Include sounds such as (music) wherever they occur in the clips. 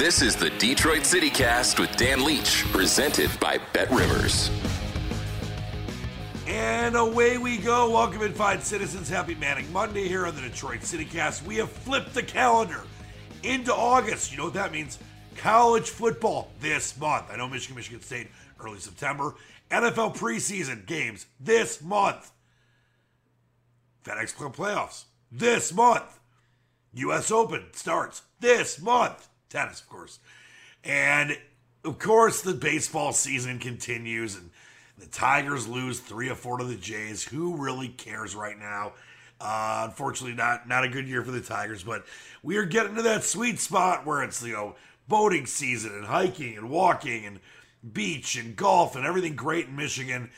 This is the Detroit City Cast with Dan Leach, presented by Bet Rivers. And away we go. Welcome in, fine citizens. Happy Manic Monday here on the Detroit City Cast. We have flipped the calendar into August. You know what that means? College football this month. I know Michigan, Michigan State, early September. NFL preseason games this month. FedEx playoffs this month. U.S. Open starts this month. Tennis, of course. And of course, the baseball season continues, and the Tigers lose three or four to the Jays. Who really cares right now? Uh, unfortunately, not not a good year for the Tigers, but we are getting to that sweet spot where it's you know boating season and hiking and walking and beach and golf and everything great in Michigan.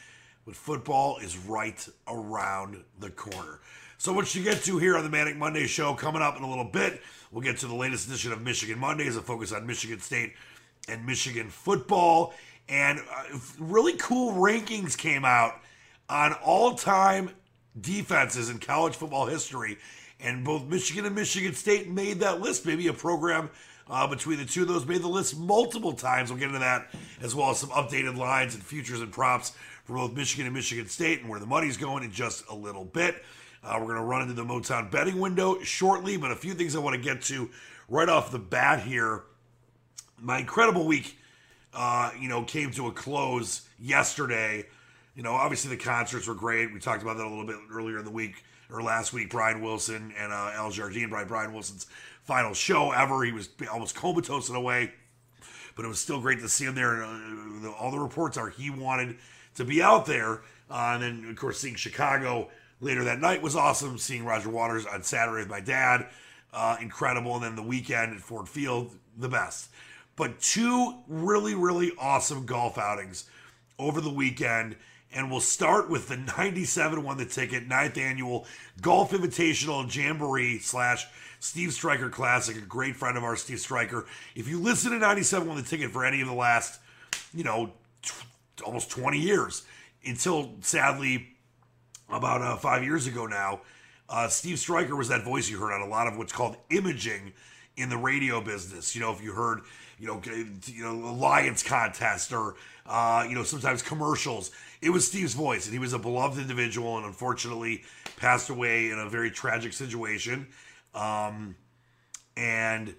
But football is right around the corner. So, what you get to here on the Manic Monday show coming up in a little bit, we'll get to the latest edition of Michigan Mondays, a focus on Michigan State and Michigan football. And uh, really cool rankings came out on all time defenses in college football history. And both Michigan and Michigan State made that list. Maybe a program uh, between the two of those made the list multiple times. We'll get into that as well as some updated lines and futures and props for both Michigan and Michigan State and where the money's going in just a little bit. Uh, we're going to run into the Motown betting window shortly, but a few things I want to get to right off the bat here. My incredible week, uh, you know, came to a close yesterday. You know, obviously the concerts were great. We talked about that a little bit earlier in the week or last week. Brian Wilson and uh, Al Jardine, Brian, Brian Wilson's final show ever. He was almost comatose in a way, but it was still great to see him there. And, uh, all the reports are he wanted to be out there. Uh, and then, of course, seeing Chicago later that night was awesome. Seeing Roger Waters on Saturday with my dad, uh, incredible. And then the weekend at Ford Field, the best. But two really, really awesome golf outings over the weekend. And we'll start with the (laughs) 97 won the ticket, ninth annual Golf Invitational Jamboree slash Steve Striker Classic. A great friend of ours, Steve Striker. If you listen to 97 won the ticket for any of the last, you know, t- almost 20 years, until sadly about uh, five years ago now, uh, Steve Striker was that voice you heard on a lot of what's called imaging in the radio business. You know, if you heard, you know, you know, Alliance contest or uh, you know, sometimes commercials. It was Steve's voice, and he was a beloved individual, and unfortunately passed away in a very tragic situation. Um, and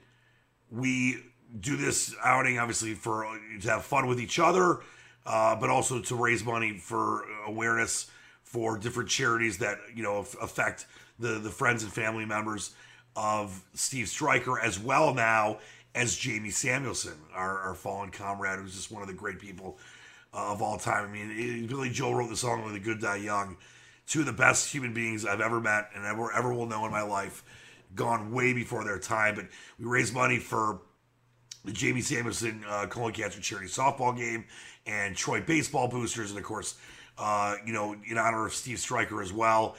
we do this outing obviously for to have fun with each other, uh, but also to raise money for awareness for different charities that you know affect the the friends and family members of Steve Stryker as well now as Jamie Samuelson, our, our fallen comrade, who's just one of the great people uh, of all time. I mean, it, Billy Joel wrote the song "When the Good Die Young." Two of the best human beings I've ever met and ever ever will know in my life, gone way before their time. But we raised money for the Jamie Samuelson uh, colon cancer charity softball game and Troy baseball boosters, and of course, uh, you know, in honor of Steve Stryker as well.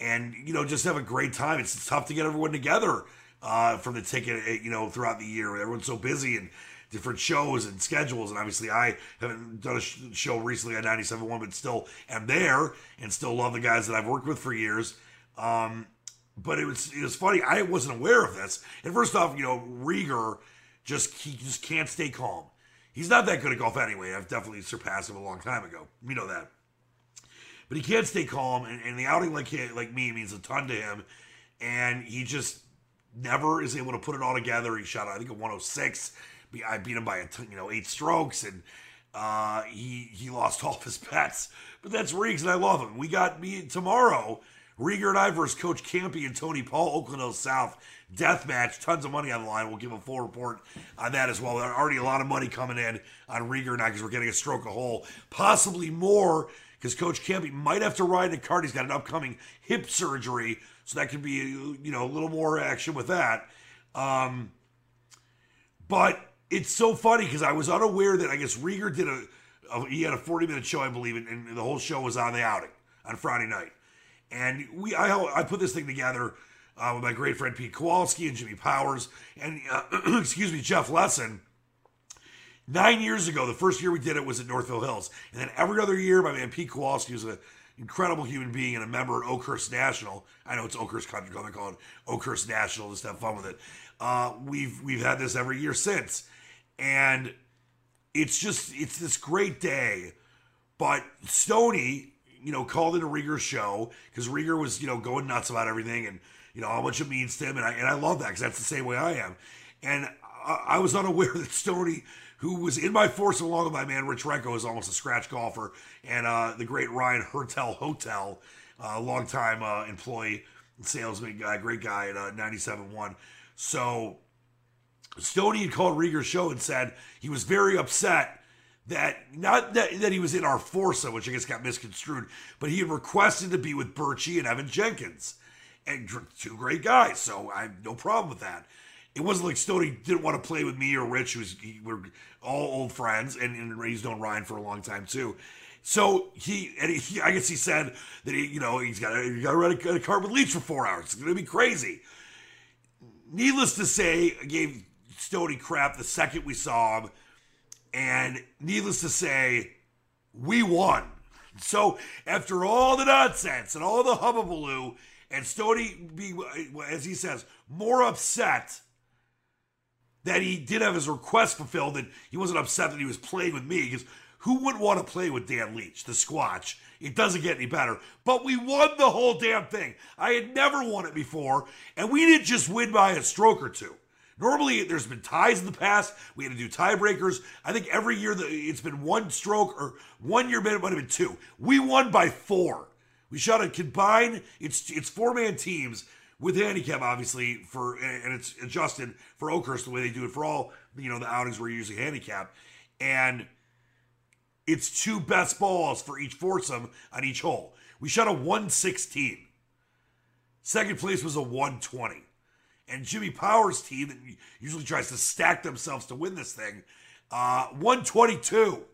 And you know, just have a great time. It's tough to get everyone together uh, for the ticket, eh, you know, throughout the year. Everyone's so busy and different shows and schedules. And obviously, I haven't done a show recently on 97.1, but still am there and still love the guys that I've worked with for years. Um, but it was it was funny. I wasn't aware of this. And first off, you know, Riger just he just can't stay calm. He's not that good at golf anyway. I've definitely surpassed him a long time ago. You know that. But he can't stay calm, and, and the outing like like me means a ton to him. And he just never is able to put it all together. He shot, I think, a 106. I beat him by a you know eight strokes, and uh, he he lost all his bets. But that's Riggs, and I love him. We got me tomorrow. Riger and I versus Coach Campy and Tony Paul, Oakland Hills South death match. Tons of money on the line. We'll give a full report on that as well. There's already a lot of money coming in on Riger and I because we're getting a stroke a hole, possibly more because Coach Campy might have to ride in a cart. He's got an upcoming hip surgery, so that could be you know a little more action with that. Um, but it's so funny because I was unaware that I guess Riger did a, a he had a 40 minute show, I believe, and, and, the whole show was on the outing on Friday night. And we I I put this thing together uh, with my great friend Pete Kowalski and Jimmy Powers and uh, (clears throat) excuse me Jeff Lesson. Nine years ago, the first year we did it was at Northville Hills, and then every other year, my man Pete Kowalski was an incredible human being and a member at Oakhurst National. I know it's Oakhurst Country Club; they call it Oakhurst National. Just have fun with it. Uh, we've we've had this every year since, and it's just it's this great day. But Stony, you know, called in a Riger show because Riger was you know going nuts about everything and you know how much it means to him, and I and I love that because that's the same way I am. And I, I was unaware (laughs) that Stoney, who was in my force along with my man Rich Renko, is almost a scratch golfer, and uh, the great Ryan Hertel Hotel, uh, longtime uh, employee, salesman guy, great guy at uh, 97.1. So Stoney had called Riger's show and said he was very upset that not that, that he was in our Forza, which I guess got misconstrued, but he had requested to be with Birchie and Evan Jenkins and two great guys. So I have no problem with that. It wasn't like Stoney didn't want to play with me or Rich, who's he, we're all old friends, and, and he's known Ryan for a long time too. So he, and he, I guess he said that he, you know, he's got to, got to run a, a car with Leach for four hours. It's going to be crazy. Needless to say, I gave Stoney crap the second we saw him, and needless to say, we won. So after all the nonsense and all the hubbubaloo, and Stoney be, as he says, more upset that he did have his request fulfilled and he wasn't upset that he was playing with me because who wouldn't want to play with Dan Leach, the Squatch? It doesn't get any better. But we won the whole damn thing. I had never won it before, and we didn't just win by a stroke or two. Normally, there's been ties in the past. We had to do tiebreakers. I think every year it's been one stroke, or one year it might have been two. We won by four. We shot a combined. It's it's four man teams with handicap, obviously for and it's adjusted for Oakhurst the way they do it for all you know the outings where you're using handicap, and it's two best balls for each foursome on each hole. We shot a 116. Second place was a 120. And Jimmy Powers' team that usually tries to stack themselves to win this thing, uh, 122.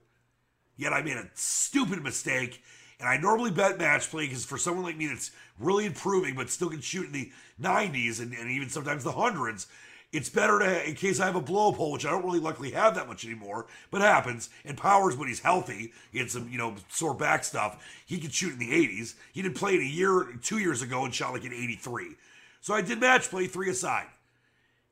Yet I made a stupid mistake and I normally bet match play because for someone like me that's really improving but still can shoot in the 90s and, and even sometimes the hundreds, it's better to, in case I have a blow pole, which I don't really luckily have that much anymore, but happens. And Powers, when he's healthy, he had some, you know, sore back stuff, he could shoot in the 80s. He did play in a year, two years ago, and shot like an 83. So I did match play three aside.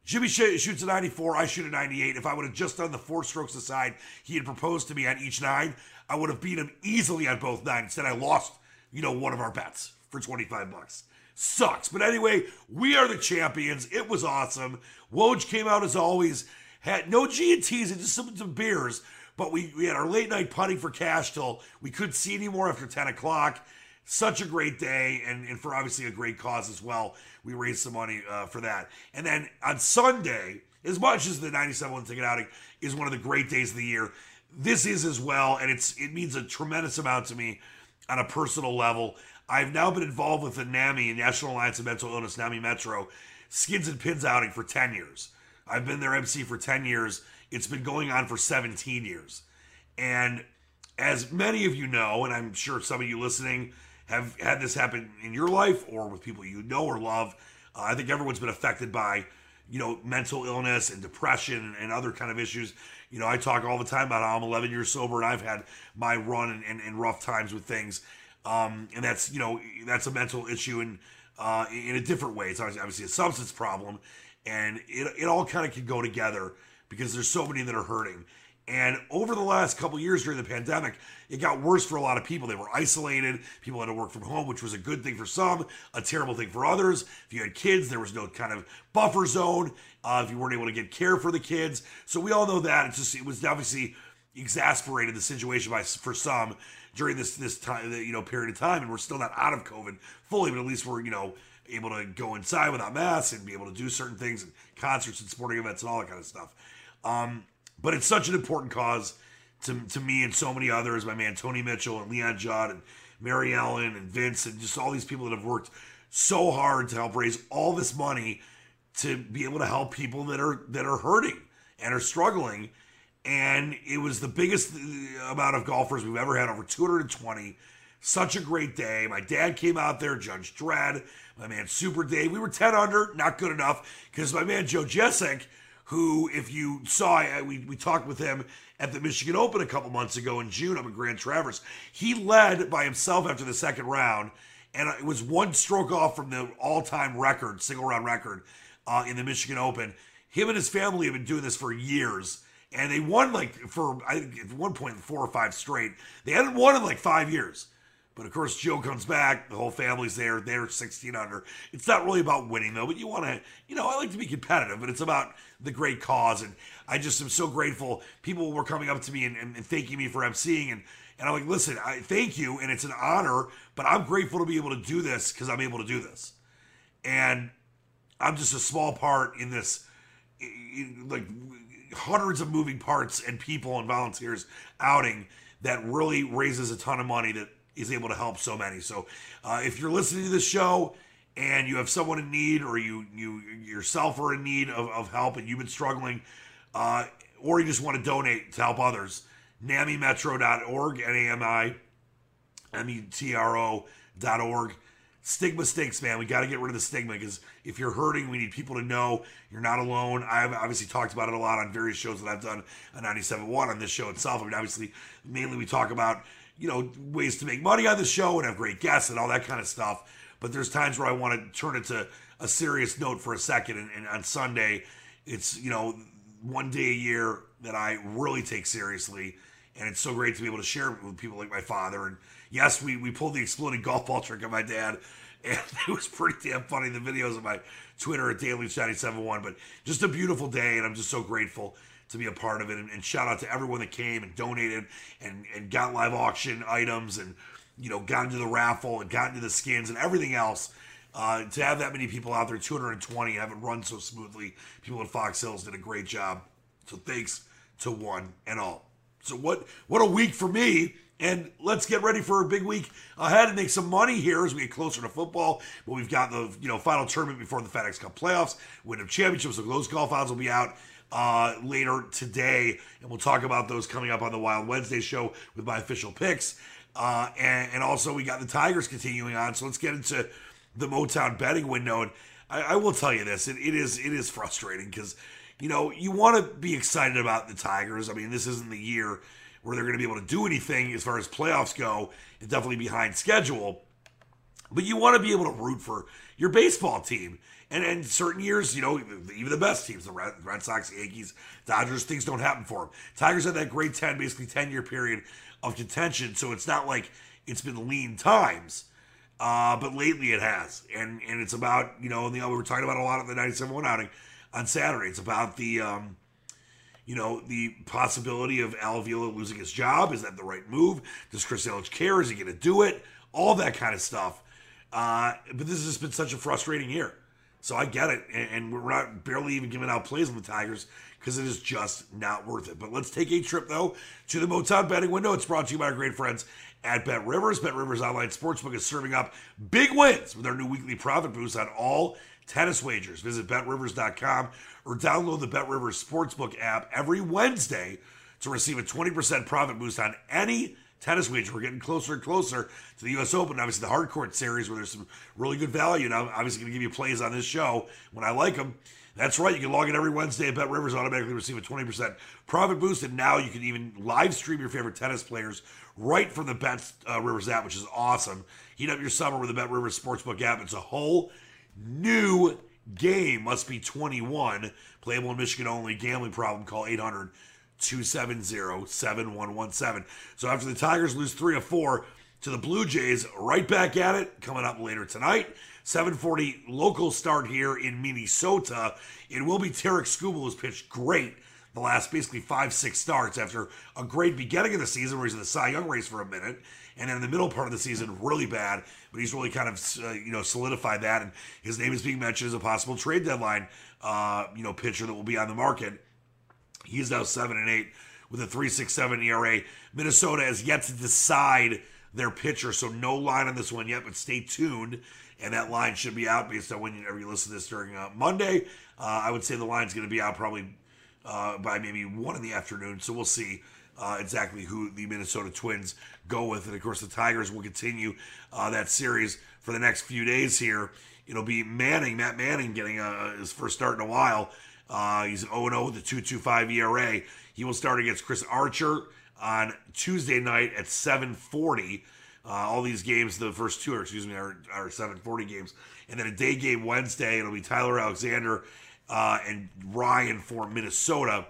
Jimmy shoots a 94, I shoot a 98. If I would have just done the four strokes aside he had proposed to me on each nine, I would have beat him easily on both nine. Instead, I lost, you know, one of our bets for 25 bucks. Sucks. But anyway, we are the champions. It was awesome. Woj came out as always, had no G&Ts and just some, some beers. But we, we had our late night putting for cash till we couldn't see anymore after 10 o'clock. such a great day, and, and for obviously a great cause as well. We raised some money uh, for that. And then on Sunday, as much as the 97 one ticket outing is one of the great days of the year, this is as well, and it's it means a tremendous amount to me on a personal level. I've now been involved with the NAMI, National Alliance of Mental Illness, NAMI Metro, skins and pins outing for 10 years. I've been their MC for 10 years. It's been going on for 17 years. And as many of you know, and I'm sure some of you listening have had this happen in your life or with people you know or love, uh, I think everyone's been affected by, you know, mental illness and depression and other kind of issues. You know, I talk all the time about how I'm 11 years sober and I've had my run and, and, and rough times with things. Um, and that's, you know, that's a mental issue and uh, in a different way. It's obviously a substance problem. And it, it all kind of can go together because there's so many that are hurting. And over the last couple years during the pandemic, it got worse for a lot of people. They were isolated. People had to work from home, which was a good thing for some, a terrible thing for others. If you had kids, there was no kind of buffer zone. Uh, if you weren't able to get care for the kids, so we all know that it's just it was obviously exasperated the situation by for some during this this time you know period of time, and we're still not out of COVID fully, but at least we're you know able to go inside without masks and be able to do certain things and concerts and sporting events and all that kind of stuff. Um, but it's such an important cause to, to me and so many others. My man Tony Mitchell and Leon Judd and Mary Ellen and Vince and just all these people that have worked so hard to help raise all this money to be able to help people that are that are hurting and are struggling. And it was the biggest uh, amount of golfers we've ever had, over 220. Such a great day. My dad came out there, Judge Dredd, my man Super Dave. We were 10 under, not good enough, because my man Joe Jessic who, if you saw, we, we talked with him at the Michigan Open a couple months ago in June up in Grand Traverse. He led by himself after the second round, and it was one stroke off from the all time record, single round record uh, in the Michigan Open. Him and his family have been doing this for years. And they won like for I think at one point four or five straight. They hadn't won in like five years. But of course, Joe comes back. The whole family's there. They're 16 under. It's not really about winning, though, but you want to, you know, I like to be competitive, but it's about the great cause. And I just am so grateful. People were coming up to me and, and, and thanking me for emceeing. And, and I'm like, listen, I thank you. And it's an honor, but I'm grateful to be able to do this because I'm able to do this. And I'm just a small part in this, like hundreds of moving parts and people and volunteers outing that really raises a ton of money that is able to help so many. So uh, if you're listening to this show and you have someone in need or you you yourself are in need of, of help and you've been struggling uh, or you just want to donate to help others, namimetro.org, N-A-M-I, M-E-T-R-O.org. Stigma stinks, man. We got to get rid of the stigma because if you're hurting, we need people to know you're not alone. I've obviously talked about it a lot on various shows that I've done on 97.1 on this show itself. I mean, obviously, mainly we talk about you know, ways to make money on the show and have great guests and all that kind of stuff. But there's times where I want to turn it to a serious note for a second. And, and on Sunday, it's, you know, one day a year that I really take seriously. And it's so great to be able to share it with people like my father. And yes, we, we pulled the exploding golf ball trick on my dad. (laughs) And it was pretty damn funny, the videos on my Twitter at Daily 971 But just a beautiful day. And I'm just so grateful to be a part of it. And, and, shout out to everyone that came and donated and, and got live auction items and, you know, got into the raffle and got into the skins and everything else. Uh, to have that many people out there, 220, have it run so smoothly. People at Fox Hills did a great job. So thanks to one and all. So what what a week for me. And let's get ready for a big week ahead and make some money here as we get closer to football. But we've got the you know final tournament before the FedEx Cup playoffs, Wyndham Championships. So those golf odds will be out uh, later today, and we'll talk about those coming up on the Wild Wednesday show with my official picks. Uh, and, and, also, we got the Tigers continuing on. So let's get into the Motown betting window. And I, I will tell you this: it, it is it is frustrating because you know you want to be excited about the Tigers. I mean, this isn't the year where they're going to be able to do anything as far as playoffs go. It's definitely behind schedule, but you want to be able to root for your baseball team. And in certain years, you know, even the best teams, the Red, Sox, Yankees, Dodgers, things don't happen for them. Tigers had that great 10, basically 10 year period of contention. So it's not like it's been lean times. Uh, but lately it has. And and it's about, you know, the, we were talking about a lot of the 97 1 outing on Saturday. It's about the, um, you know, the possibility of Al Avila losing his job. Is that the right move? Does Chris Ilitch care? Is he going to do it? all that kind of stuff. Uh, but this has been such a frustrating year. So I get it. And, and we're not barely even giving out plays on the Tigers because it is just not worth it. But let's take a trip, though, to the Motown betting window. It's brought to you by our great friends at Bet Rivers. Bet Rivers Online Sportsbook is serving up big wins with their new weekly profit boost on all tennis wagers. Visit betrivers.com or download the Bet Rivers Sportsbook app every Wednesday to receive a 20% profit boost on any tennis wager. We're getting closer and closer to the U.S. Open. Obviously, the hard court series where there's some really good value. And I'm obviously going to give you plays on this show when I like them. That's right. You can log in every Wednesday at Bet Rivers, automatically receive a 20% profit boost. And now you can even live stream your favorite tennis players right from the Bet uh, Rivers app, which is awesome. Heat up your summer with the Bet Rivers Sportsbook app. It's a whole new game. Must be 21. Playable in Michigan only. Gambling problem. Call 800 270 7117. So after the Tigers lose three of four to the Blue Jays, right back at it. Coming up later tonight. 740 local start here in Minnesota. It will be Tarik Skubal who's pitched great the last basically five, six starts after a great beginning of the season where he's in the Cy Young race for a minute. And then in the middle part of the season, really bad, but he's really kind of, uh, you know, solidified that. And his name is being mentioned as a possible trade deadline, uh, you know, pitcher that will be on the market. He's now seven and eight with a 3.67 ERA. Minnesota has yet to decide their pitcher, so no line on this one yet, but stay tuned and that line should be out based on whenever you listen to this during uh, Monday. Uh, I would say the line's going to be out probably uh, by maybe one in the afternoon. So we'll see uh, exactly who the Minnesota Twins go with, and of course the Tigers will continue uh, that series for the next few days here. It'll be Manning, Matt Manning, getting uh, his first start in a while. He's 0 0 with a 2.25 ERA. He will start against Chris Archer on Tuesday night at 740. Uh, all these games, the first two, excuse me, are, are 740 games. And then a day game Wednesday, it'll be Tyler Alexander uh, and Ryan for Minnesota.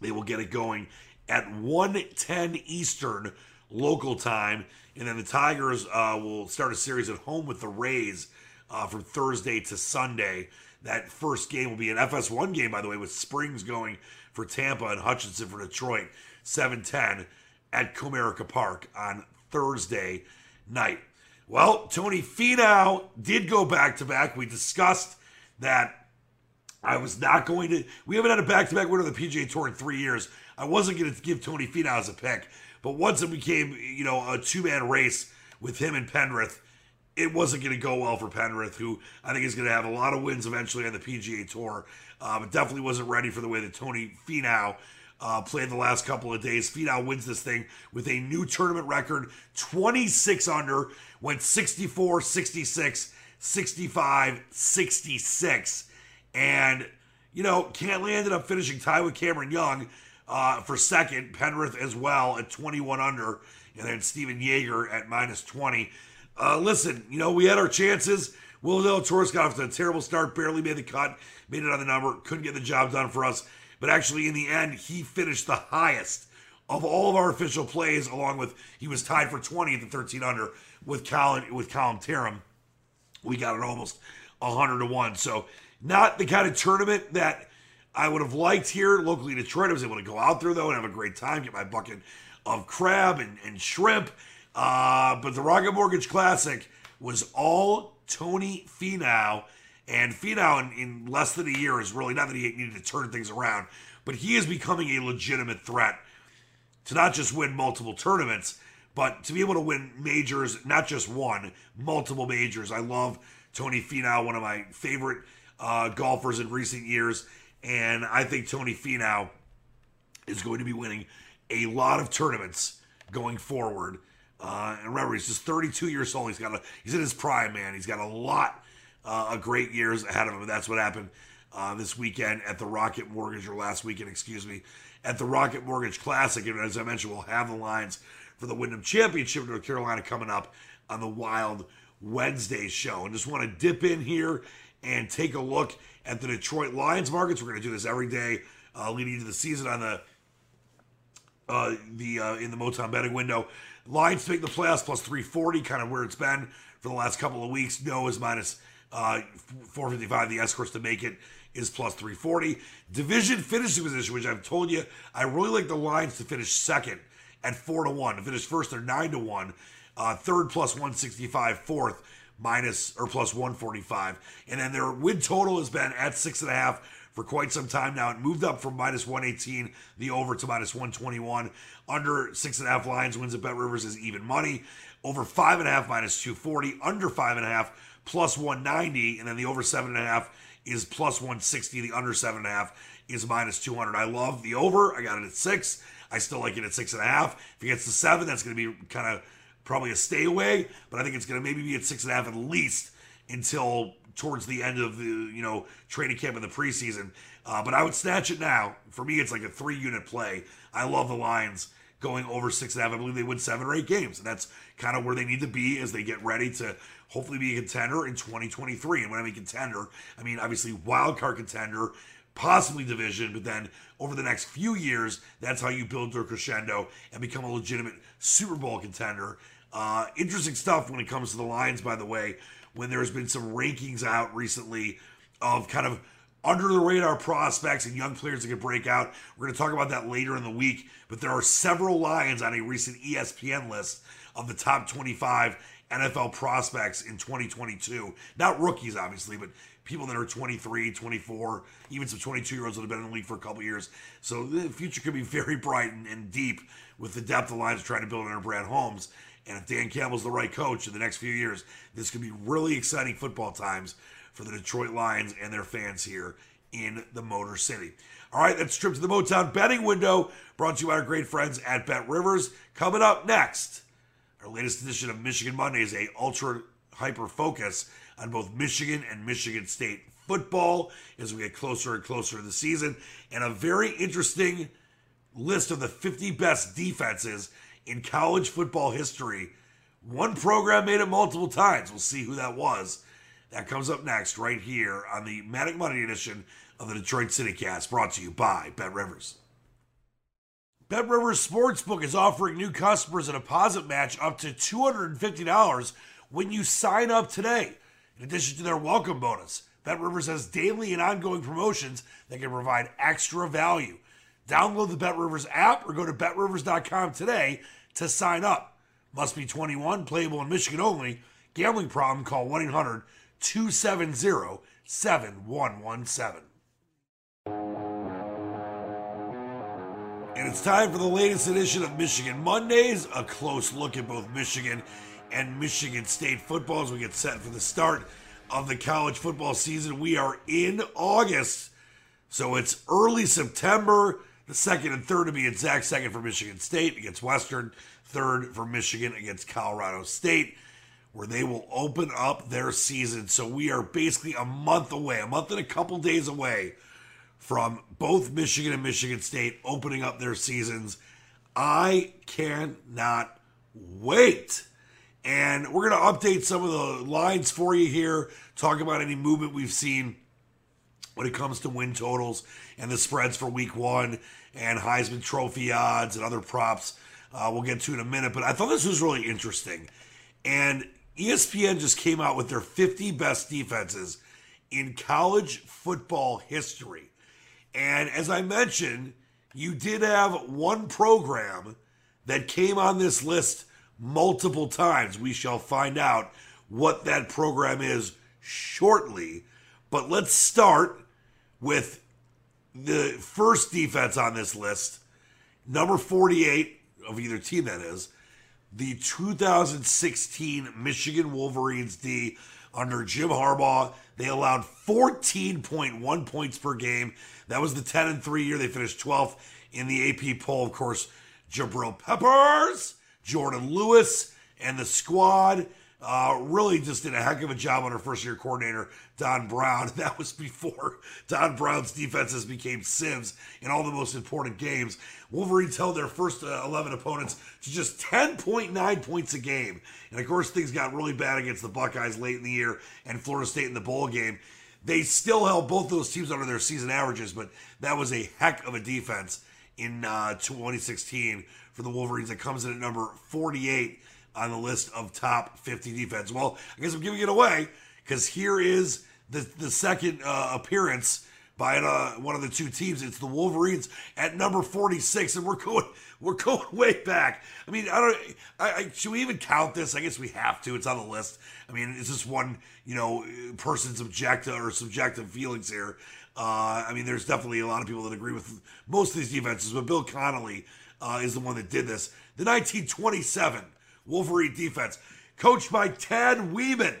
They will get it going at 1:10 Eastern local time. And then the Tigers uh, will start a series at home with the Rays uh, from Thursday to Sunday. That first game will be an FS1 game, by the way, with Springs going for Tampa and Hutchison for Detroit. 710 at Comerica Park on Thursday night. Well, Tony Finau did go back to back. We discussed that I was not going to. We haven't had a back to back winner of the PGA Tour in three years. I wasn't going to give Tony Finau as a pick, but once it became you know a two man race with him and Pendrith, it wasn't going to go well for Pendrith, who I think is going to have a lot of wins eventually on the PGA Tour, uh, but definitely wasn't ready for the way that Tony Finau uh, played the last couple of days. Finau wins this thing with a new tournament record 26 under, went 64, 66, 65, 66. And, you know, Cantlay ended up finishing tied with Cameron Young uh, for second, Pendrith as well at 21 under, and then Stephan Jaeger at minus 20. Uh, listen, you know, we had our chances. Will Zalatoris got off to a terrible start, barely made the cut, made it on the number, couldn't get the job done for us. But actually, in the end, he finished the highest of all of our official plays, along with he was tied for 20 at the 13 under with Colin with Callum Tarren. We got it almost 100 to 1. So, not the kind of tournament that I would have liked here locally in Detroit. I was able to go out there, though, and have a great time, get my bucket of crab and, and shrimp. Uh, but the Rocket Mortgage Classic was all Tony Finau and Finau, in, in less than a year, is really not that he needed to turn things around, but he is becoming a legitimate threat to not just win multiple tournaments, but to be able to win majors, not just one, multiple majors. I love Tony Finau, one of my favorite uh, golfers in recent years, and I think Tony Finau is going to be winning a lot of tournaments going forward. Uh, and remember, he's just 32 years old. He's got a, he's in his prime, man. He's got a lot uh, a great years ahead of him. That's what happened uh, this weekend at the Rocket Mortgage, or last weekend, excuse me, at the Rocket Mortgage Classic. And as I mentioned, we'll have the lines for the Wyndham Championship in North Carolina coming up on the Wild Wednesday show. And just want to dip in here and take a look at the Detroit Lions markets. We're going to do this every day uh, leading into the season on the uh, the uh, in the Motown betting window. Lions to make the playoffs plus 340, kind of where it's been for the last couple of weeks. No is minus uh, 455, the escorts to make it is plus 340. Division finishing position, which I've told you, I really like the Lions to finish second at 4 to 1. To finish first, they're 9 to 1. Uh, third plus 165, fourth minus or plus 145. And then their win total has been at six and a half for quite some time now. It moved up from minus 118, the over to minus 121. Under six and a half lines wins at Bet Rivers is even money. Over five and a half minus 240. Under five and a half plus 190. And then the over seven and a half is plus 160. The under seven and a half is minus 200. I love the over. I got it at six. I still like it at six and a half. If it gets to seven, that's going to be kind of probably a stay away, but I think it's going to maybe be at six and a half at least until towards the end of the you know training camp in the preseason. Uh, but I would snatch it now. For me, it's like a three unit play. I love the Lions going over six and a half. I believe they win seven or eight games, and that's kind of where they need to be as they get ready to hopefully be a contender in 2023. And when I mean contender, I mean obviously wild card contender, possibly division, but then over the next few years, that's how you build your crescendo and become a legitimate Super Bowl contender. Uh, interesting stuff when it comes to the Lions, by the way, when there's been some rankings out recently of kind of under the radar prospects and young players that could break out. We're going to talk about that later in the week, but there are several Lions on a recent ESPN list of the top 25 NFL prospects in 2022. Not rookies, obviously, but people that are 23, 24, even some 22 year olds that have been in the league for a couple years. So the future could be (laughs) very bright and, and deep with the depth of lines trying to build under Brad Holmes. And if Dan Campbell's the right coach in the next few years, this could be really exciting football times for the Detroit Lions and their fans here in the Motor City. All right, that's trip to the Motown betting window brought to you by our great friends at Bet Rivers. Coming up next, our latest edition of Michigan Monday is a ultra hyper focus on both Michigan and Michigan State football as we get closer and closer to the season, and a very interesting list of the 50 best defenses in college football history. One program made it multiple times. We'll see who that was. That comes up next, right here on the Manic Money edition of the Detroit City Cast, brought to you by Bet Rivers. Bet Rivers Sportsbook is offering new customers a deposit match up to $250 when you sign up today. In addition to their welcome bonus, Bet Rivers has daily and ongoing promotions that can provide extra value. Download the Bet Rivers app or go to betrivers.com today to sign up. Must be 21, playable in Michigan only. Gambling problem, call 1 800 270 7117. And it's time for the latest edition of Michigan Mondays, a close look at both Michigan and Michigan State football as we get set for the start of the college football season. We are in August, so it's early September. The second and third to be exact. Second for Michigan State against Western. Third for Michigan against Colorado State, where they will open up their season. So we are basically a month away, a month and a couple days away from both Michigan and Michigan State opening up their seasons. I cannot wait. And we're going to update some of the lines for you here, talk about any movement we've seen when it comes to win totals and the spreads for week one and Heisman Trophy odds and other props. Uh, we'll get to in a minute, but I thought this was really interesting. And ESPN just came out with their 50 best defenses in college football history. And as I mentioned, you did have one program that came on this list multiple times. We shall find out what that program is shortly. But let's start with the first defense on this list, number 48 of either team that is, the 2016 Michigan Wolverines D under Jim Harbaugh. They allowed 14.1 points per game. That was the 10 and 3 year. They finished 12th in the AP poll. Of course, Jabril Peppers, Jourdan Lewis, and the squad uh, really just did a heck of a job on our first year coordinator, Don Brown. (laughs) That was before Don Brown's defenses became sims in all the most important games. Wolverines held their first uh, 11 opponents to just 10.9 points a game. And of course, things got really bad against the Buckeyes late in the year and Florida State in the bowl game. They still held both those teams under their season averages, but that was a heck of a defense in uh, 2016 for the Wolverines that comes in at number 48 on the list of top 50 defense. Well, I guess I'm giving it away because here is the, the second uh, appearance by uh, one of the two teams. It's the Wolverines at number 46, and we're going we're going (laughs) way back. I mean, I don't. I, I, should we even count this? I guess we have to. It's on the list. I mean, it's just one you know person's objective or subjective feelings here. Uh, I mean, there's definitely a lot of people that agree with most of these defenses, but Bill Connelly uh, is the one that did this. The 1927 Wolverine defense, coached by Tad Wieman.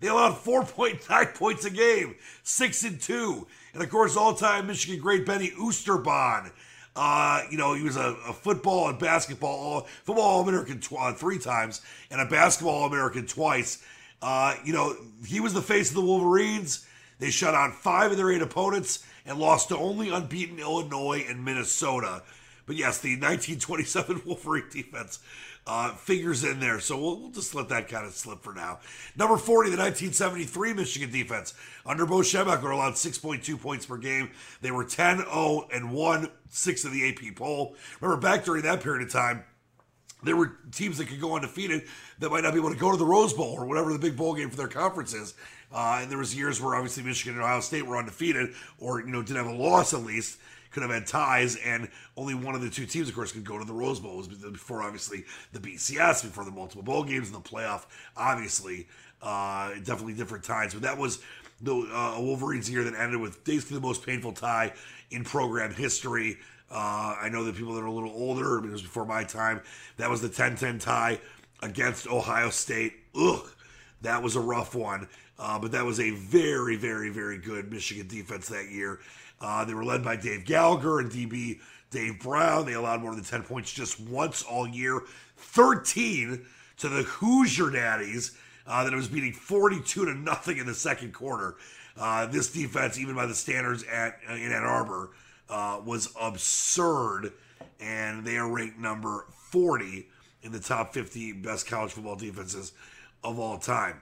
They allowed 4.9 points a game, six and two, and of course, all-time Michigan great Benny Oosterbaan. Uh, you know, he was a, a football and basketball, all, football All-American tw- uh, three times and a basketball All-American twice. Uh, you know, he was the face of the Wolverines. They shut out five of their eight opponents and lost to only unbeaten Illinois and Minnesota. But yes, the 1927 (laughs) Wolverine defense uh, figures in there. So we'll, we'll, just let that kind of slip for now. Number 40, the 1973 Michigan defense. Under Bo Schembechler allowed 6.2 points per game. They were 10 0 and 1, six of the AP poll. Remember, back during that period of time, there were teams that could go undefeated that might not be able to go to the Rose Bowl or whatever the big bowl game for their conference is. Uh, and there was years where obviously Michigan and Ohio State were undefeated, or you know didn't have a loss at least, could have had ties, and only one of the two teams, of course, could go to the Rose Bowl. Before obviously the BCS, before the multiple bowl games and the playoff. Obviously, uh, definitely different times, but that was the uh, Wolverines year that ended with basically the most painful tie in program history. Uh, I know that people that are a little older, it was before my time, that was the 10 10 tie against Ohio State. Ugh, that was a rough one. Uh, but that was a very, very, very good Michigan defense that year. Uh, they were led by Dave Gallagher and DB Dave Brown. They allowed more than 10 points just once all year. 13 to the Hoosier Daddies uh, that it was beating 42 to nothing in the second quarter. Uh, this defense, even by the standards at in Ann Arbor, uh, was absurd, and they are ranked number 40 in the top 50 best college football defenses of all time.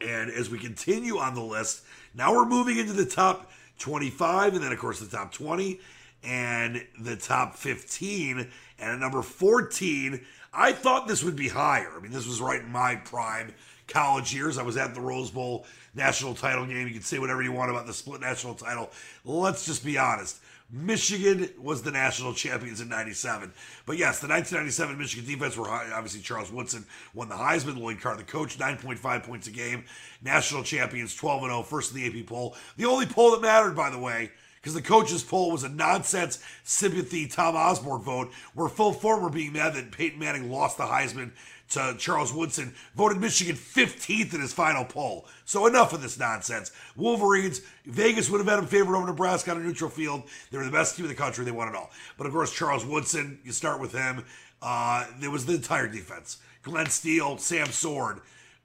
And as we continue on the list, now we're moving into the top 25, and then, of course, the top 20 and the top 15. And at number 14, I thought this would be higher. I mean, this was right in my prime college years. I was at the Rose Bowl national title game. You can say whatever you want about the split national title. Let's just be honest. Michigan was the national champions in 97. But yes, the 1997 Michigan defense were high. Obviously, Charles Woodson won the Heisman. Lloyd Carr, the coach, 9.5 points a game. National champions, 12 0, first in the AP poll. The only poll that mattered, by the way, because the coaches poll was a nonsense sympathy Tom Osborne vote where Phil Ford were being mad that Peyton Manning lost the Heisman to Charles Woodson, voted Michigan 15th in his final poll. So enough of this nonsense. Wolverines, Vegas would have had them favored over Nebraska on a neutral field. They were the best team in the country. They won it all. But of course, Charles Woodson, you start with him. Uh, there was the entire defense. Glenn Steele, Sam Sword,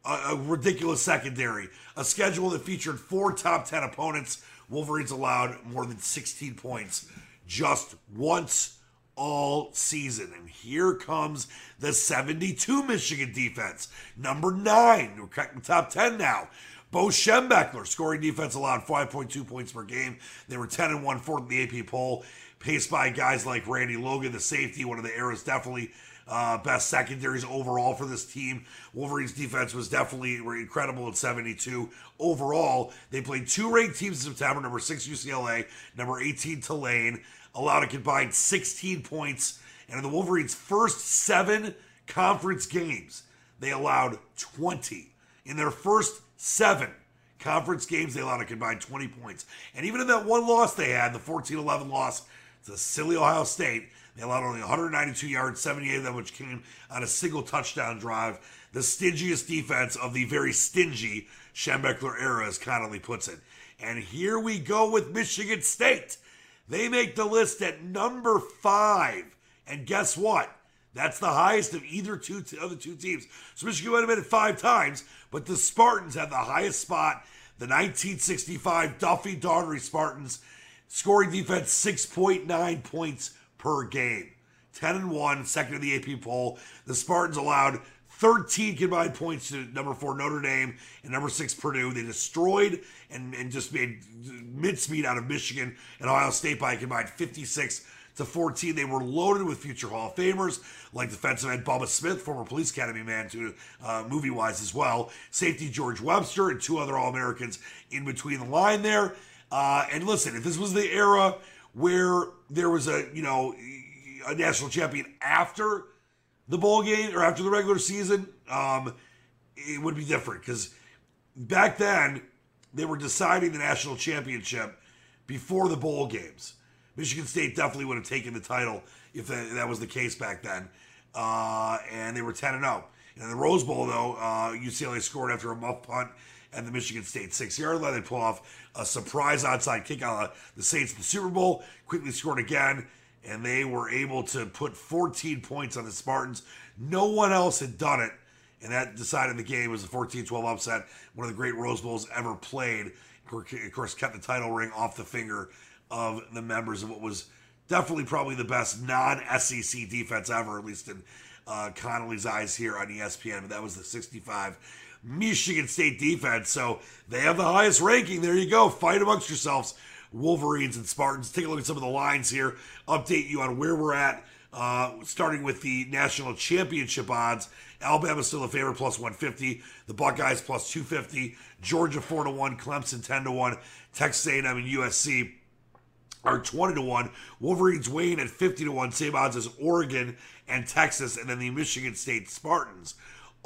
a, a ridiculous secondary, a schedule that featured four top 10 opponents. Wolverines allowed more than 16 points just once all season. And here comes the 72 Michigan defense. Number nine, we're cracking top 10 now. Bo Schembechler, scoring defense allowed 5.2 points per game. They were 10 and 1 fourth in the AP poll, paced by guys like Randy Logan, the safety, one of the era's definitely uh, best secondaries overall for this team. Wolverines defense was definitely incredible at 72 overall. They played two ranked teams in September, number six UCLA, number 18 Tulane allowed a combined 16 points. And in the Wolverines' first seven conference games, they allowed 20. In their first seven conference games, they allowed a combined 20 points. And even in that one loss they had, the 14 11 loss to silly Ohio State, they allowed only 192 yards, 78 of them, which came on a single touchdown drive. The stingiest defense of the very stingy Schembechler era, as Connelly puts it. And here we go with Michigan State. They make the list at number five. And guess what? That's the highest of either two other two teams. So Michigan might have been five times, but the Spartans have the highest spot. The 1965 Duffy Daugherty Spartans scoring defense 6.9 points per game. 10 and 1, second in the AP poll. The Spartans allowed 13 combined points to number four Notre Dame and number six Purdue. They destroyed and, and just made mincemeat out of Michigan and Ohio State by combined 56 to 14. They were loaded with future Hall of Famers like defensive end Bubba Smith, former Police Academy man, to uh, movie wise as well. Safety George Webster and two other All Americans in between the line there. Uh, and listen, if this was the era where there was a you know a national champion after the bowl game or after the regular season, um, it would be different because back then they were deciding the national championship before the bowl games. Michigan State definitely would have taken the title if that, that was the case back then. Uh, and they were 10 and 0. In the Rose Bowl, though, uh, UCLA scored after a muff punt and the Michigan State six yard line. They pull off a surprise onside kick out of the Saints in the Super Bowl, quickly scored again, and they were able to put 14 points on the Spartans. No one else had done it, and that decided the game was a 14 12 upset, one of the great Rose Bowls ever played. Of course, kept the title ring off the finger of the members of what was definitely probably the best non SEC defense ever, at least in uh, Connelly's eyes here on ESPN. But that was the 65 Michigan State defense. So they have the highest ranking. There you go. Fight amongst yourselves, Wolverines and Spartans. Take a look at some of the lines here. Update you on where we're at. Uh, starting with the national championship odds, Alabama still a favorite, plus 150. The Buckeyes plus 250. Georgia 4 to 1. Clemson 10 to 1. Texas A&M and USC are 20 to 1. Wolverines weighing at 50 to 1. Same odds as Oregon and Texas. And then the Michigan State Spartans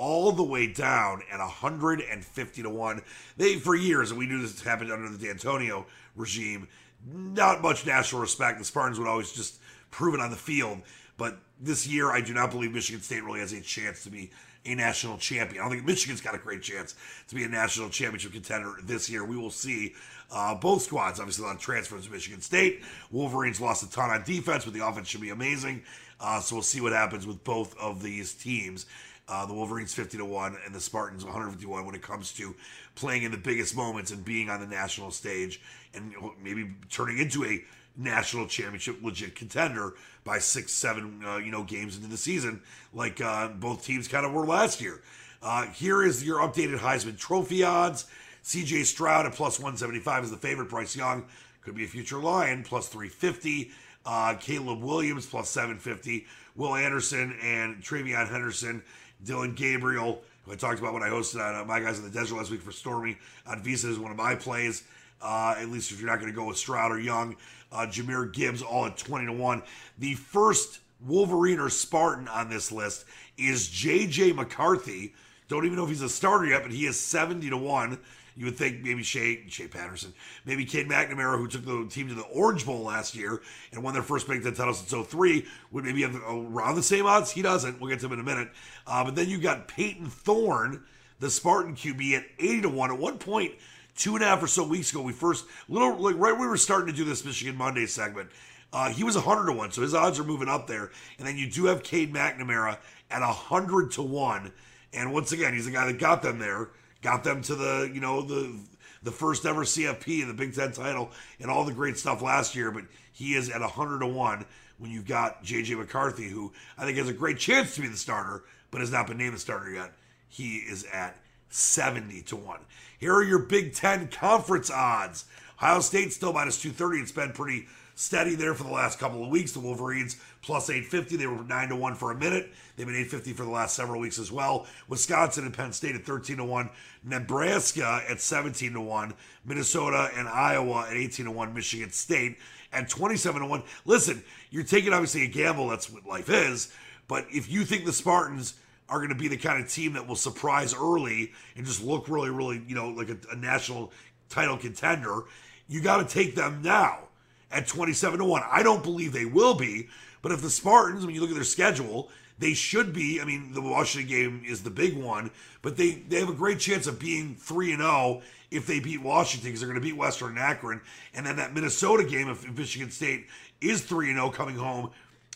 all the way down at 150 to 1. They, for years, and we knew this happened under the D'Antonio regime, not much national respect. The Spartans would always just prove it on the field. But this year, I do not believe Michigan State really has a chance to be a national champion. I don't think Michigan's got a great chance to be a national championship contender this year. We will see uh, both squads, obviously, of transfers to Michigan State. Wolverines lost a ton on defense, but the offense should be amazing. Uh, so we'll see what happens with both of these teams. Uh, the Wolverines 50 to 1 and the Spartans 151 when it comes to playing in the biggest moments and being on the national stage and maybe turning into a national championship legit contender by six, seven, uh, you know, games into the season, like uh, both teams kind of were last year. Uh, here is your updated Heisman Trophy odds. C.J. Stroud at plus 175 is the favorite. Bryce Young could be a future Lion, plus 350. Uh, Caleb Williams plus 750. Will Anderson and TreVeyon Henderson Dillon Gabriel, who I talked about when I hosted on uh, My Guys in the Desert last week for Stormy on VSiN, is one of my plays. Uh, at least if you're not going to go with Stroud or Young, uh, Jahmyr Gibbs all at 20 to 1. The first Wolverine or Spartan on this list is JJ McCarthy. Don't even know if he's a starter yet, but he is 70 to 1. You would think maybe Shea, Shea Patterson, maybe Cade McNamara, who took the team to the Orange Bowl last year and won their first Big Ten title since 03, would maybe have around the same odds. He doesn't. We'll get to him in a minute. Uh, but then you got Payton Thorne, the Spartan QB, at 80 to 1. At one point, two and a half or so weeks ago, we first, little like right when we were starting to do this Michigan Monday segment, uh, he was 100 to 1, so his odds are moving up there. And then you do have Cade McNamara at 100 to 1. And once again, he's the guy that got them there got them to the you know the the first ever CFP, and the Big Ten title, and all the great stuff last year. But he is at 100 to one when you've got JJ McCarthy, who I think has a great chance to be the starter, but has not been named the starter yet. He is at 70 to 1. Here are your Big Ten conference odds. Ohio State still minus 230. It's been pretty steady there for the last couple of weeks. The Wolverines plus 850. They were 9 to 1 for a minute. They've been 850 for the last several weeks as well. Wisconsin and Penn State at 13 to 1. Nebraska at 17 to 1. Minnesota and Iowa at 18 to 1. Michigan State at 27 to 1. Listen, you're taking obviously a gamble. That's what life is. But if you think the Spartans are going to be the kind of team that will surprise early and just look really, really, you know, like a, a national title contender, you got to take them now at 27 to 1. I don't believe they will be, but if the Spartans, when you look at their schedule, they should be. I mean, the Washington game is the big one, but they, they have a great chance of being 3 and 0 if they beat Washington because they're going to beat Western and Akron. And then that Minnesota game, if Michigan State is 3 and 0 coming home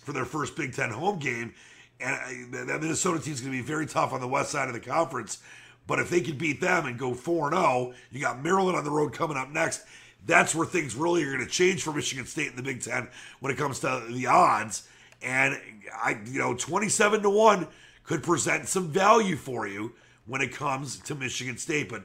for their first Big Ten home game, and uh, that Minnesota team is going to be very tough on the west side of the conference. But if they can beat them and go 4 0, you got Maryland on the road coming up next that's where things really are going to change for Michigan State in the Big Ten when it comes to the odds. And I, you know, 27 to 1 could present some value for you when it comes to Michigan State. But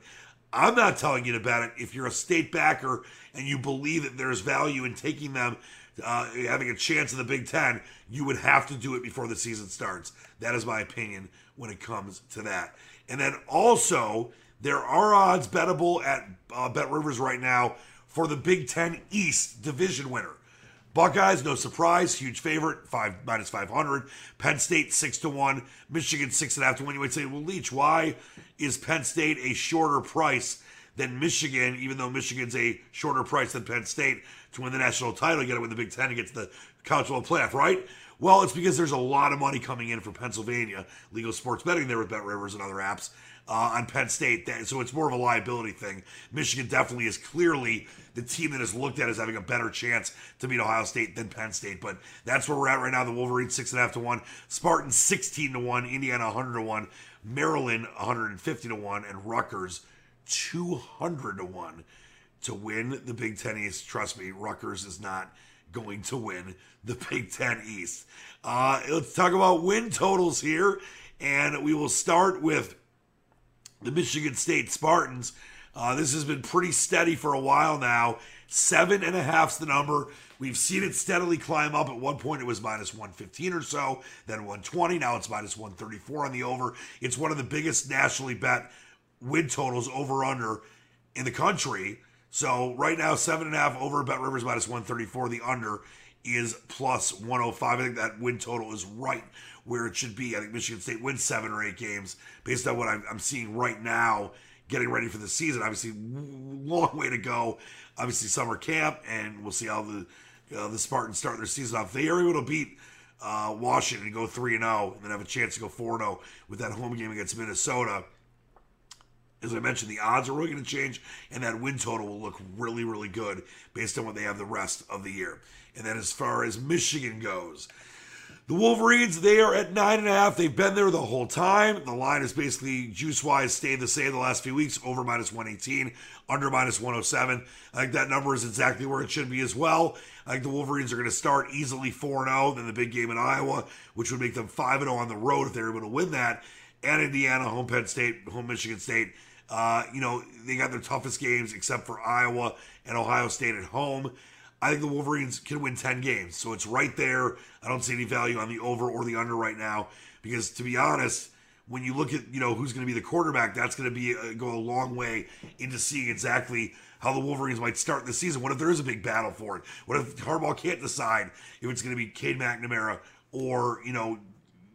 I'm not telling you to bet it. If you're a state backer and you believe that there's value in taking them, uh, having a chance in the Big Ten, you would have to do it before the season starts. That is my opinion when it comes to that. And then also, there are odds bettable at uh, Bet Rivers right now for the Big Ten East division winner. Buckeyes, no surprise, huge favorite, five minus five hundred. Penn State six to one. Michigan six and a half to one. You might say, well, Leach, why is Penn State a shorter price than Michigan, even though Michigan's a shorter price than Penn State to win the national title? You got to win the Big Ten to get to the college football playoff, right? Well, it's because there's a lot of money coming in for Pennsylvania legal sports betting there with Bet Rivers and other apps uh, on Penn State. So it's more of a liability thing. Michigan definitely is clearly the team that is looked at as having a better chance to beat Ohio State than Penn State. But that's where we're at right now. The Wolverines six and a half to one, Spartans sixteen to one, Indiana hundred to one, Maryland one hundred and fifty to one, and Rutgers two hundred to one to win the Big Ten East. Trust me, Rutgers is not going to win the (laughs) Big Ten East. Uh, let's talk about win totals here, and we will start with the Michigan State Spartans. Uh, this has been pretty steady for a while now. Seven and a half's the number. We've seen it steadily climb up. At one point, it was minus 115 or so, then 120. Now it's minus 134 on the over. It's one of the biggest nationally bet win totals over under in the country. So right now, seven and a half over Bet Rivers minus 134. The under is plus 105. I think that win total is right where it should be. I think Michigan State wins seven or eight games based on what I'm, I'm seeing right now, getting ready for the season. Obviously, long way to go. Obviously, summer camp, and we'll see how the uh, the Spartans start their season off. They are able to beat uh, Washington and go three and zero, and then have a chance to go four and zero with that home game against Minnesota. As I mentioned, the odds are really going to change, and that win total will look really, really good based on what they have the rest of the year. And then as far as Michigan goes, the Wolverines, they are at nine and a half. They've been there the whole time. The line is basically juice wise stayed the same the last few weeks, over minus 118, under minus 107. I think that number is exactly where it should be as well. I think the Wolverines are going to start easily 4 0, then the big game in Iowa, which would make them 5 0 on the road if they're able to win that. And Indiana, home Penn State, home Michigan State. Uh, you know, they got their toughest games except for Iowa and Ohio State at home. I think the Wolverines can win 10 games. So it's right there. I don't see any value on the over or the under right now because to be honest, when you look at, you know, who's going to be the quarterback, that's going to be uh, go a long way into seeing exactly how the Wolverines might start the season. What if there is a big battle for it? What if Harbaugh can't decide if it's going to be Cade McNamara or, you know,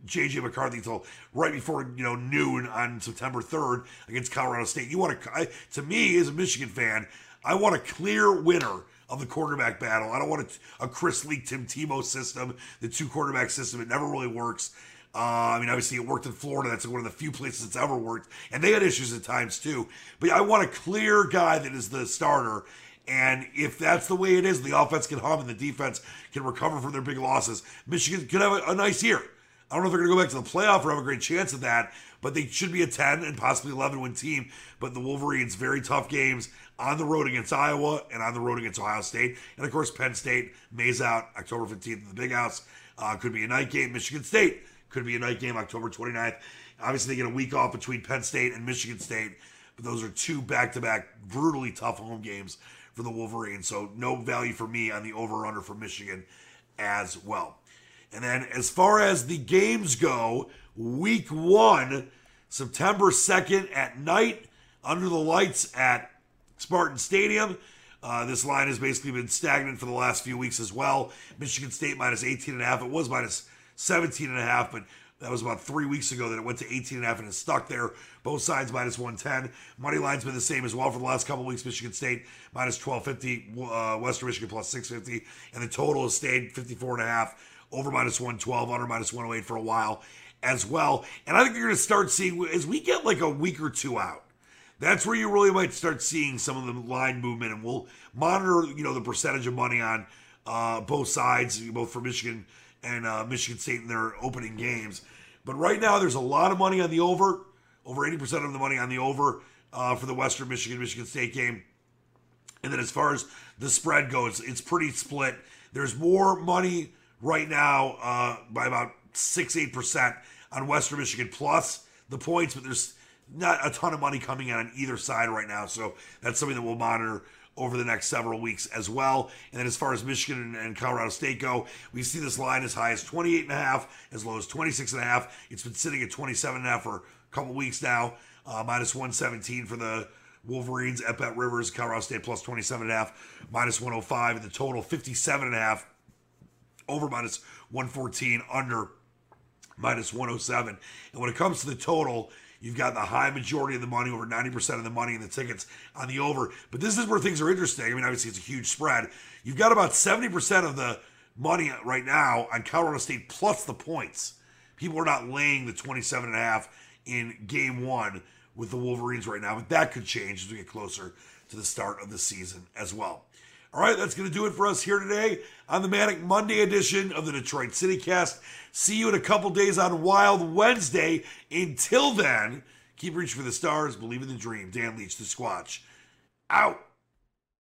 JJ McCarthy till right before you know noon on September 3rd against Colorado State. You want to, to me as a Michigan fan, I want a clear winner of the quarterback battle. I don't want a, a Chris Leak, Tim Tebow system, the two quarterback system. It never really works. Uh, I mean, obviously, it worked in Florida. That's one of the few places it's ever worked. And they had issues at times, too. But I want a clear guy that is the starter. And if that's the way it is, the offense can hum and the defense can recover from their big losses. Michigan could have a, a nice year. I don't know if they're going to go back to the playoff or have a great chance at that, but they should be a 10 and possibly 11 win team. But the Wolverines, very tough games on the road against Iowa and on the road against Ohio State. And of course, Penn State, Maize Out October 15th in the Big House. Uh, could be a night game. Michigan State could be a night game October 29th. Obviously, they get a week off between Penn State and Michigan State, but those are two back to back brutally tough home games for the Wolverines. So, no value for me on the over under for Michigan as well. And then, as far as the games go, week one, September 2nd at night, under the lights at Spartan Stadium. Uh, this line has basically been stagnant for the last few weeks as well. Michigan State minus 18 and a half. It was minus 17 and a half, but that was about three weeks ago that it went to 18 and a half and it's stuck there. Both sides minus 110. Money line's been the same as well for the last couple weeks. Michigan State minus 1250, uh, Western Michigan plus 650, and the total has stayed 54 and a half. Over minus 112, under minus 108 for a while as well. And I think you're going to start seeing as we get like a week or two out that's where you really might start seeing some of the line movement, and we'll monitor, you know, the percentage of money on uh, both sides, both for Michigan and uh, Michigan State in their opening games. But right now, there's a lot of money on the over, over 80% of the money on the over uh, for the Western Michigan Michigan State game. And then as far as the spread goes, it's pretty split. There's more money right now uh, by about six, eight percent on Western Michigan plus the points, but there's not a ton of money coming in on either side right now. So that's something that we'll monitor over the next several weeks as well. And then as far as Michigan and Colorado State go, we see this line as high as 28 and a half, as low as 26 and a half. It's been sitting at 27 and a half for a couple weeks now, uh, minus 117 for the Wolverines at Rivers, Colorado State plus 27.5, minus 105. And the total 57.5, over minus 114, under minus 107. And when it comes to the total, you've got the high majority of the money, over 90% of the money in the tickets on the over. But this is where things are interesting. I mean, obviously, it's a huge spread. You've got about 70% of the money right now on Colorado State plus the points. People are not laying the 27 and a half in game one with the Wolverines right now, but that could change as we get closer to the start of the season as well. All right, that's going to do it for us here today on the Manic Monday edition of the Detroit City Cast. See you in a couple days on Wild Wednesday. Until then, keep reaching for the stars, believe in the dream. Dan Leach, the Squatch, out.